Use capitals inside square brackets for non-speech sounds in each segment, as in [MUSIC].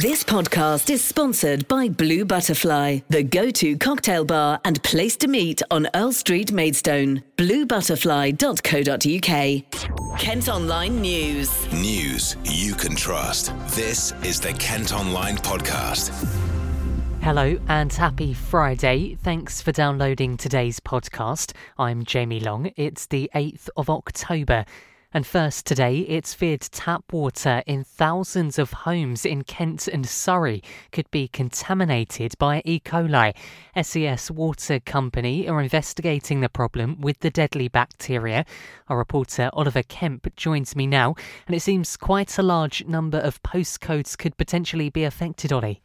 This podcast is sponsored by Blue Butterfly, the go to cocktail bar and place to meet on Earl Street, Maidstone. Bluebutterfly.co.uk. Kent Online News. News you can trust. This is the Kent Online Podcast. Hello and happy Friday. Thanks for downloading today's podcast. I'm Jamie Long. It's the 8th of October. And first today, it's feared tap water in thousands of homes in Kent and Surrey could be contaminated by E. coli. SES Water Company are investigating the problem with the deadly bacteria. Our reporter Oliver Kemp joins me now, and it seems quite a large number of postcodes could potentially be affected, Ollie.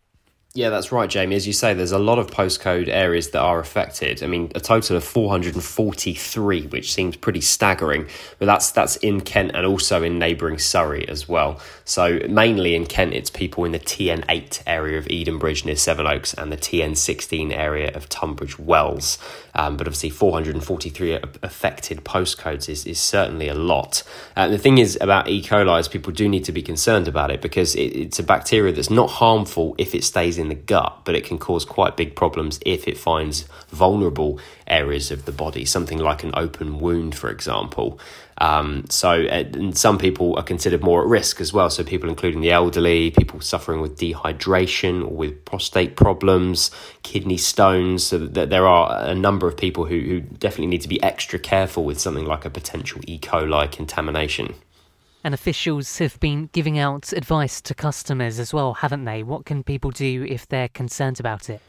Yeah, that's right, Jamie. As you say, there's a lot of postcode areas that are affected. I mean, a total of 443, which seems pretty staggering. But that's that's in Kent and also in neighbouring Surrey as well. So mainly in Kent, it's people in the TN8 area of Edenbridge near Sevenoaks and the TN16 area of Tunbridge Wells. Um, but obviously, 443 affected postcodes is, is certainly a lot. Uh, the thing is about E. coli is people do need to be concerned about it because it, it's a bacteria that's not harmful if it stays in in the gut, but it can cause quite big problems if it finds vulnerable areas of the body, something like an open wound, for example. Um, so, and some people are considered more at risk as well. So, people including the elderly, people suffering with dehydration or with prostate problems, kidney stones. So, that there are a number of people who, who definitely need to be extra careful with something like a potential E. coli contamination. And officials have been giving out advice to customers as well, haven't they? What can people do if they're concerned about it?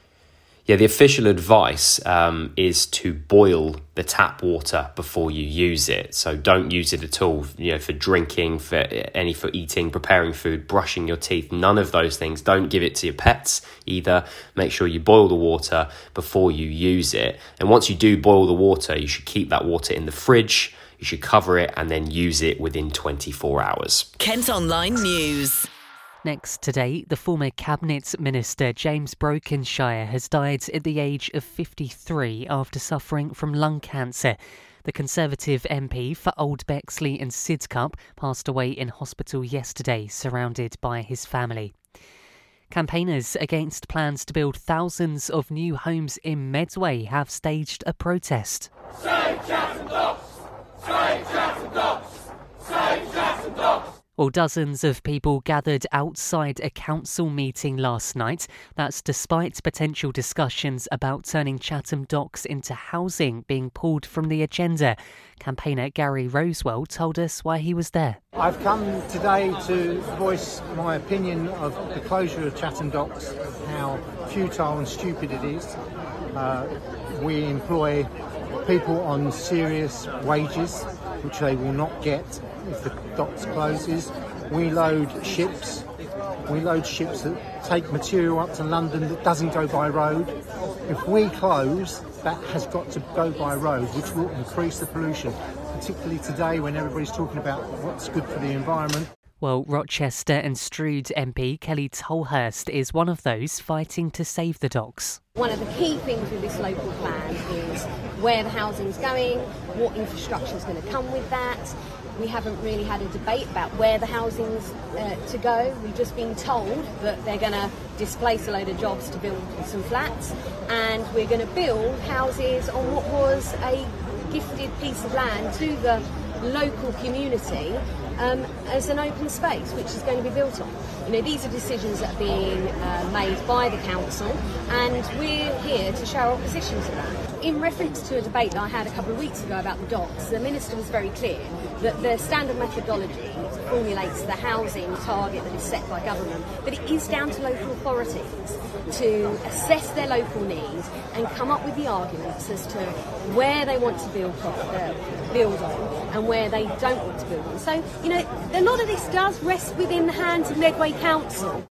Yeah, the official advice um, is to boil the tap water before you use it. So don't use it at all. You know, for drinking, for any for eating, preparing food, brushing your teeth. None of those things. Don't give it to your pets either. Make sure you boil the water before you use it. And once you do boil the water, you should keep that water in the fridge you should cover it and then use it within 24 hours. Kent Online News. Next today, the former Cabinet Minister James Brokenshire has died at the age of 53 after suffering from lung cancer. The Conservative MP for Old Bexley and Sidcup passed away in hospital yesterday, surrounded by his family. Campaigners against plans to build thousands of new homes in Medway have staged a protest. Save Chatham Docks! Well, dozens of people gathered outside a council meeting last night. That's despite potential discussions about turning Chatham Docks into housing being pulled from the agenda. Campaigner Gary Rosewell told us why he was there. I've come today to voice my opinion of the closure of Chatham Docks, how futile and stupid it is. Uh, we employ people on serious wages, which they will not get if the docks closes. We load ships. We load ships that take material up to London that doesn't go by road. If we close, that has got to go by road, which will increase the pollution, particularly today when everybody's talking about what's good for the environment. Well, Rochester and Strood MP Kelly Tolhurst is one of those fighting to save the docks. One of the key things with this local plan is where the housing's going, what infrastructure is going to come with that. We haven't really had a debate about where the housing's uh, to go. We've just been told that they're going to displace a load of jobs to build some flats, and we're going to build houses on what was a gifted piece of land to the local community um, as an open space which is going to be built on. You know, these are decisions that are being uh, made by the council, and we're here to show opposition to that. In reference to a debate that I had a couple of weeks ago about the docks, the minister was very clear that the standard methodology formulates the housing target that is set by government, but it is down to local authorities to assess their local needs and come up with the arguments as to where they want to build, uh, build on and where they don't want to build on. So, you know, a lot of this does rest within the hands of Medway Council.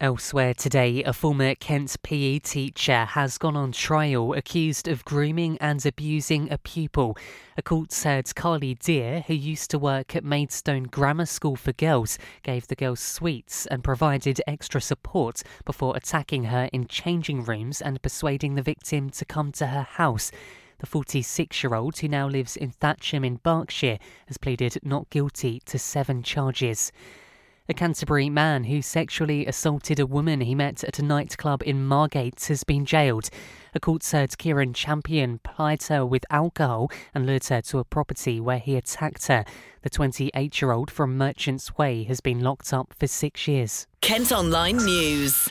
Elsewhere today, a former Kent PE teacher has gone on trial accused of grooming and abusing a pupil. A court said Carly Deer, who used to work at Maidstone Grammar School for Girls, gave the girls sweets and provided extra support before attacking her in changing rooms and persuading the victim to come to her house. The 46 year old, who now lives in Thatcham in Berkshire, has pleaded not guilty to seven charges. A Canterbury man who sexually assaulted a woman he met at a nightclub in Margate has been jailed. A court said Kieran Champion plied her with alcohol and lured her to a property where he attacked her. The 28 year old from Merchants Way has been locked up for six years. Kent Online News.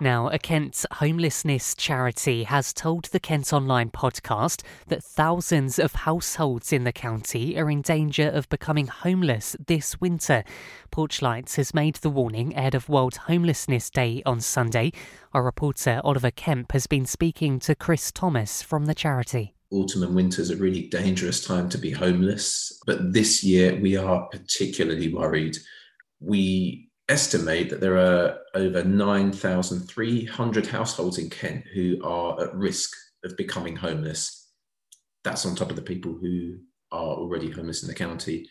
Now, a Kent homelessness charity has told the Kent Online podcast that thousands of households in the county are in danger of becoming homeless this winter. Porchlight has made the warning ahead of World Homelessness Day on Sunday. Our reporter Oliver Kemp has been speaking to Chris Thomas from the charity autumn and winter is a really dangerous time to be homeless. But this year we are particularly worried. We estimate that there are over 9,300 households in Kent who are at risk of becoming homeless. That's on top of the people who are already homeless in the county.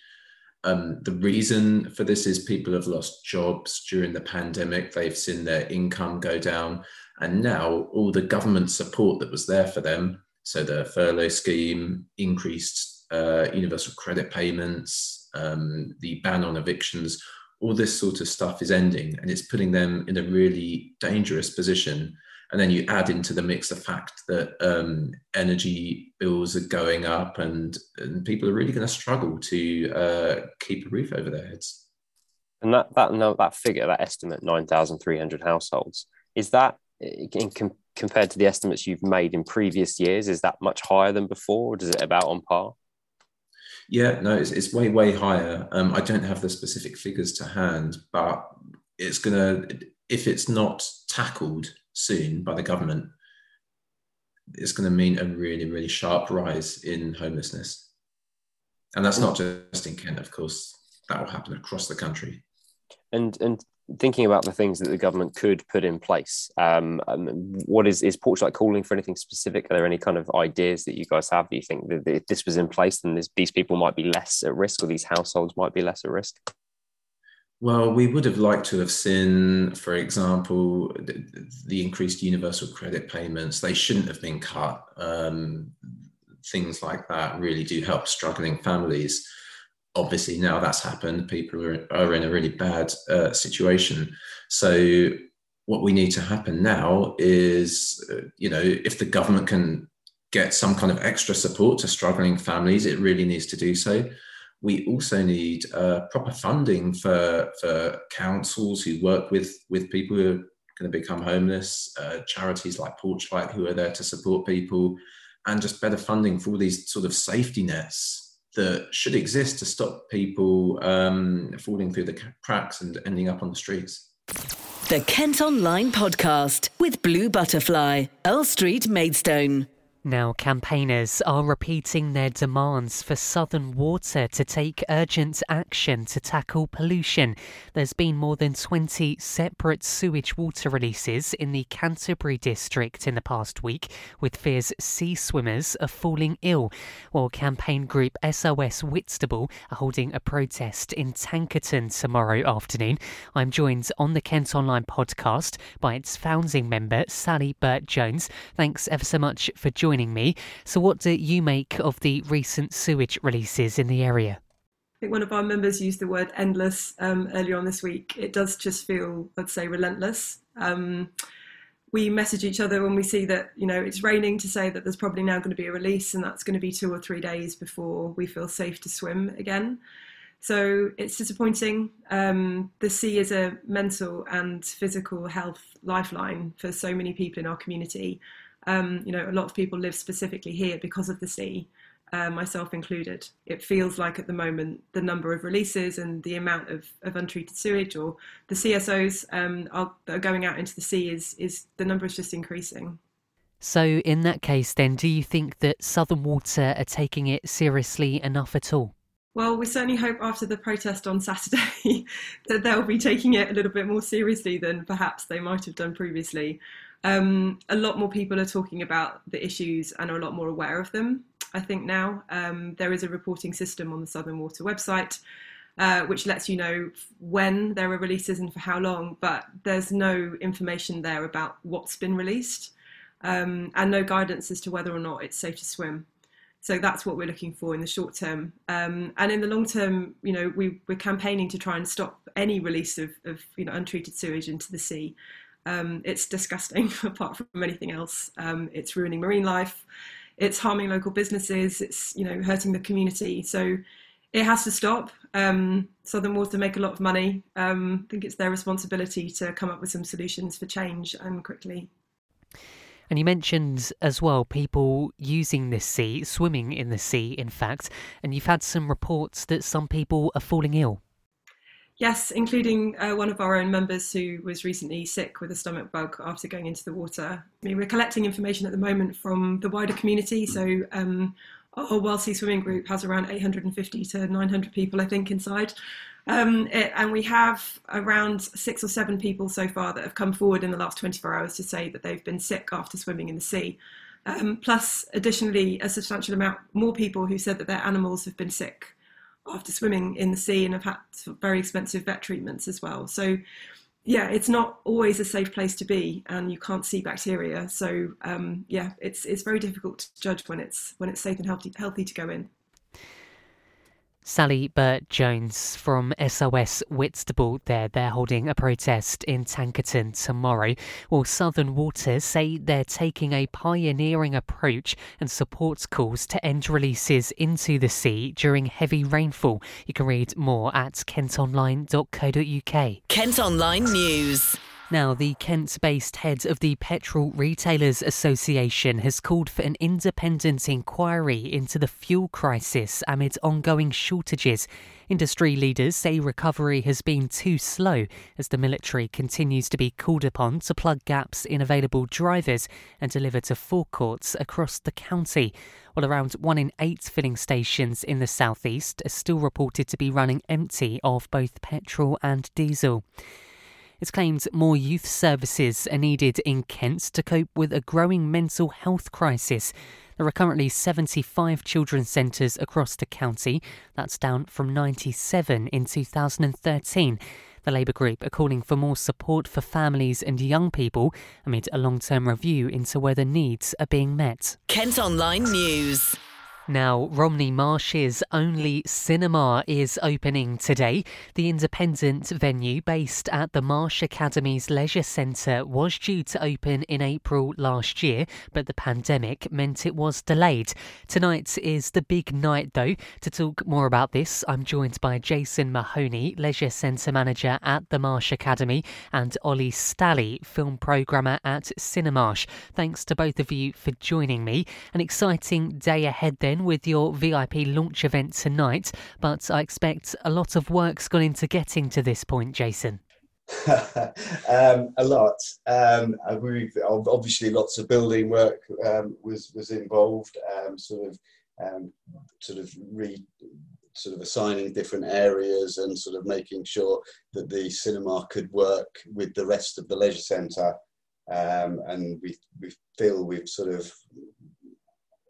Um, the reason for this is people have lost jobs during the pandemic, they've seen their income go down, and now all the government support that was there for them so the furlough scheme, increased uh, universal credit payments, um, the ban on evictions all this sort of stuff is ending and it's putting them in a really dangerous position. And then you add into the mix the fact that um, energy bills are going up and, and people are really going to struggle to uh, keep a roof over their heads. And that that no, that figure, that estimate, nine thousand three hundred households, is that in com- compared to the estimates you've made in previous years? Is that much higher than before, or is it about on par? Yeah, no, it's, it's way, way higher. Um, I don't have the specific figures to hand, but it's going to, if it's not tackled soon by the government, it's going to mean a really, really sharp rise in homelessness. And that's not just in Kent, of course, that will happen across the country. And, and thinking about the things that the government could put in place, um, um, what is is Porchlight calling for anything specific? Are there any kind of ideas that you guys have? Do you think that if this was in place, then this, these people might be less at risk, or these households might be less at risk? Well, we would have liked to have seen, for example, the, the increased universal credit payments. They shouldn't have been cut. Um, things like that really do help struggling families obviously now that's happened people are, are in a really bad uh, situation. So what we need to happen now is uh, you know if the government can get some kind of extra support to struggling families it really needs to do so. We also need uh, proper funding for for councils who work with with people who are going to become homeless uh, charities like porchlight who are there to support people and just better funding for all these sort of safety nets that should exist to stop people um, falling through the cracks and ending up on the streets. The Kent Online Podcast with Blue Butterfly, Earl Street, Maidstone. Now, campaigners are repeating their demands for Southern Water to take urgent action to tackle pollution. There's been more than 20 separate sewage water releases in the Canterbury district in the past week, with fears sea swimmers are falling ill. While campaign group SOS Whitstable are holding a protest in Tankerton tomorrow afternoon. I'm joined on the Kent Online podcast by its founding member, Sally Burt Jones. Thanks ever so much for joining joining me. So, what do you make of the recent sewage releases in the area? I think one of our members used the word endless um, earlier on this week. It does just feel, I'd say, relentless. Um, we message each other when we see that you know it's raining to say that there's probably now going to be a release, and that's going to be two or three days before we feel safe to swim again. So it's disappointing. Um, the sea is a mental and physical health lifeline for so many people in our community. Um, you know, a lot of people live specifically here because of the sea, uh, myself included. It feels like at the moment the number of releases and the amount of, of untreated sewage or the CSOs um, are, that are going out into the sea is, is the number is just increasing. So, in that case, then, do you think that Southern Water are taking it seriously enough at all? Well, we certainly hope after the protest on Saturday [LAUGHS] that they'll be taking it a little bit more seriously than perhaps they might have done previously um, a lot more people are talking about the issues and are a lot more aware of them. I think now um, there is a reporting system on the Southern Water website. Uh, which lets you know when there are releases and for how long, but there's no information there about what's been released um, and no guidance as to whether or not it's safe to swim. So that's what we're looking for in the short term. Um, and in the long term, you know, we, we're campaigning to try and stop any release of, of you know, untreated sewage into the sea. Um, it's disgusting [LAUGHS] apart from anything else. Um, it's ruining marine life. It's harming local businesses. It's, you know, hurting the community. So it has to stop. Um, Southern Water make a lot of money. Um, I think it's their responsibility to come up with some solutions for change and quickly. And you mentioned as well people using this sea, swimming in the sea, in fact, and you've had some reports that some people are falling ill. Yes, including uh, one of our own members who was recently sick with a stomach bug after going into the water. I mean, we're collecting information at the moment from the wider community. So, um, our Wild Sea Swimming Group has around 850 to 900 people, I think, inside. Um, it, and we have around six or seven people so far that have come forward in the last 24 hours to say that they've been sick after swimming in the sea. Um, plus, additionally, a substantial amount more people who said that their animals have been sick after swimming in the sea and have had very expensive vet treatments as well. So, yeah, it's not always a safe place to be, and you can't see bacteria. So, um, yeah, it's it's very difficult to judge when it's when it's safe and healthy healthy to go in. Sally Burt Jones from SOS Whitstable there. They're holding a protest in Tankerton tomorrow. Well, Southern Waters say they're taking a pioneering approach and supports calls to end releases into the sea during heavy rainfall. You can read more at kentonline.co.uk. Kent Online News. Now, the Kent based head of the Petrol Retailers Association has called for an independent inquiry into the fuel crisis amid ongoing shortages. Industry leaders say recovery has been too slow as the military continues to be called upon to plug gaps in available drivers and deliver to forecourts across the county. While around one in eight filling stations in the southeast are still reported to be running empty of both petrol and diesel. It's claimed more youth services are needed in Kent to cope with a growing mental health crisis. There are currently 75 children's centres across the county. That's down from 97 in 2013. The Labour group are calling for more support for families and young people amid a long term review into whether needs are being met. Kent Online News. Now, Romney Marsh's only cinema is opening today. The independent venue based at the Marsh Academy's Leisure Centre was due to open in April last year, but the pandemic meant it was delayed. Tonight is the big night, though. To talk more about this, I'm joined by Jason Mahoney, Leisure Centre Manager at the Marsh Academy, and Ollie Stally, Film Programmer at Cinemarsh. Thanks to both of you for joining me. An exciting day ahead then with your VIP launch event tonight, but I expect a lot of work's gone into getting to this point, Jason. [LAUGHS] um, a lot. Um, we've obviously lots of building work um, was was involved. Um, sort of, um, sort of re sort of assigning different areas and sort of making sure that the cinema could work with the rest of the leisure centre. Um, and we we feel we've sort of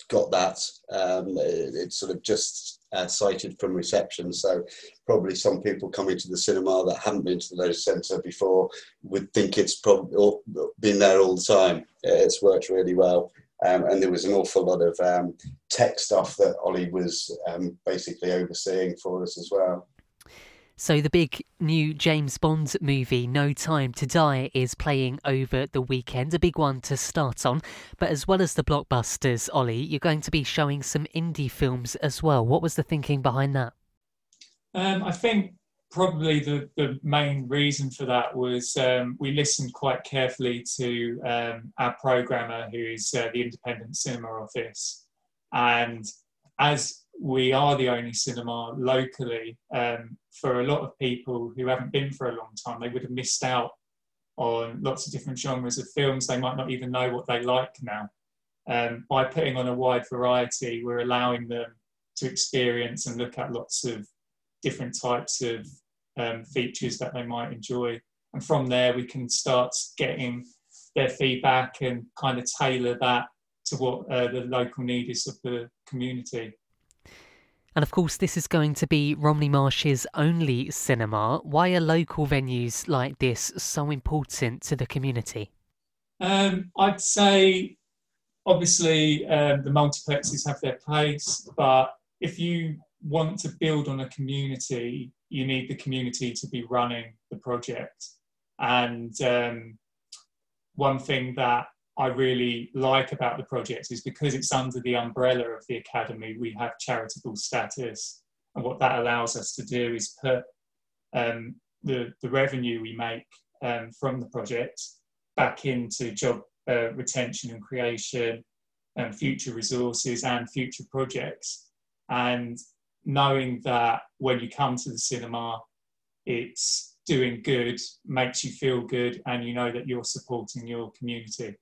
got that. Um, it, it's sort of just uh, cited from reception. So probably some people coming to the cinema that haven't been to the leisure centre before would think it's probably been there all the time. It's worked really well. Um, and there was an awful lot of um, tech stuff that Ollie was um, basically overseeing for us as well. So, the big new James Bond movie, No Time to Die, is playing over the weekend, a big one to start on. But as well as the blockbusters, Ollie, you're going to be showing some indie films as well. What was the thinking behind that? Um, I think probably the, the main reason for that was um, we listened quite carefully to um, our programmer, who is uh, the Independent Cinema Office. And as we are the only cinema locally, um, for a lot of people who haven't been for a long time, they would have missed out on lots of different genres of films. They might not even know what they like now. Um, by putting on a wide variety, we're allowing them to experience and look at lots of different types of um, features that they might enjoy. And from there, we can start getting their feedback and kind of tailor that to what uh, the local need is of the community. And of course, this is going to be Romney Marsh's only cinema. Why are local venues like this so important to the community? Um, I'd say obviously, um, the multiplexes have their place, but if you want to build on a community, you need the community to be running the project. And um, one thing that I really like about the project is because it's under the umbrella of the academy, we have charitable status. And what that allows us to do is put um, the, the revenue we make um, from the project back into job uh, retention and creation, and future resources and future projects. And knowing that when you come to the cinema, it's doing good, makes you feel good, and you know that you're supporting your community.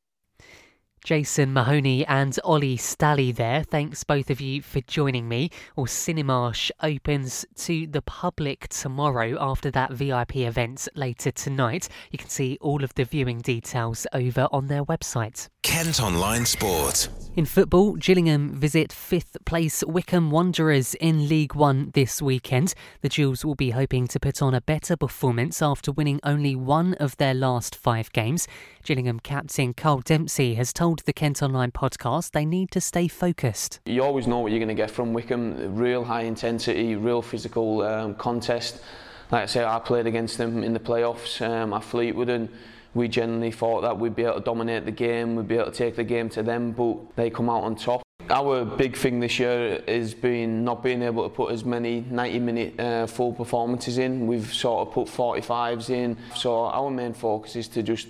Jason Mahoney and Ollie Stally there. Thanks both of you for joining me. Well, Cinemarsh opens to the public tomorrow after that VIP event later tonight. You can see all of the viewing details over on their website. Kent Online Sport. In football, Gillingham visit fifth place Wycombe Wanderers in League One this weekend. The Gills will be hoping to put on a better performance after winning only one of their last five games. Gillingham captain Kyle Dempsey has told the Kent Online podcast they need to stay focused. You always know what you're going to get from Wycombe real high intensity, real physical um, contest. Like I say, I played against them in the playoffs um, at Fleetwood and we generally thought that we'd be able to dominate the game, we'd be able to take the game to them, but they come out on top. Our big thing this year has been not being able to put as many 90 minute uh, full performances in. We've sort of put 45s in. So our main focus is to just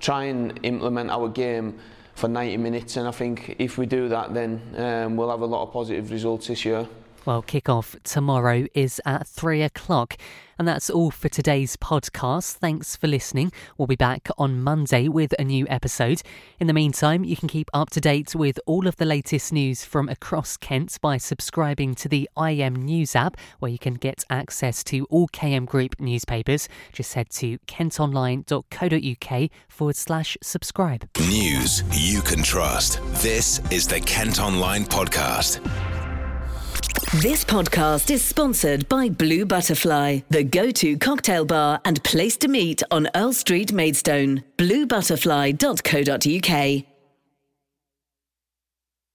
try and implement our game for 90 minutes and I think if we do that then um, we'll have a lot of positive results this year. Well, kick-off tomorrow is at three o'clock. And that's all for today's podcast. Thanks for listening. We'll be back on Monday with a new episode. In the meantime, you can keep up to date with all of the latest news from across Kent by subscribing to the KM News app, where you can get access to all KM Group newspapers. Just head to kentonline.co.uk forward slash subscribe. News you can trust. This is the Kent Online Podcast. This podcast is sponsored by Blue Butterfly, the go to cocktail bar and place to meet on Earl Street, Maidstone. BlueButterfly.co.uk.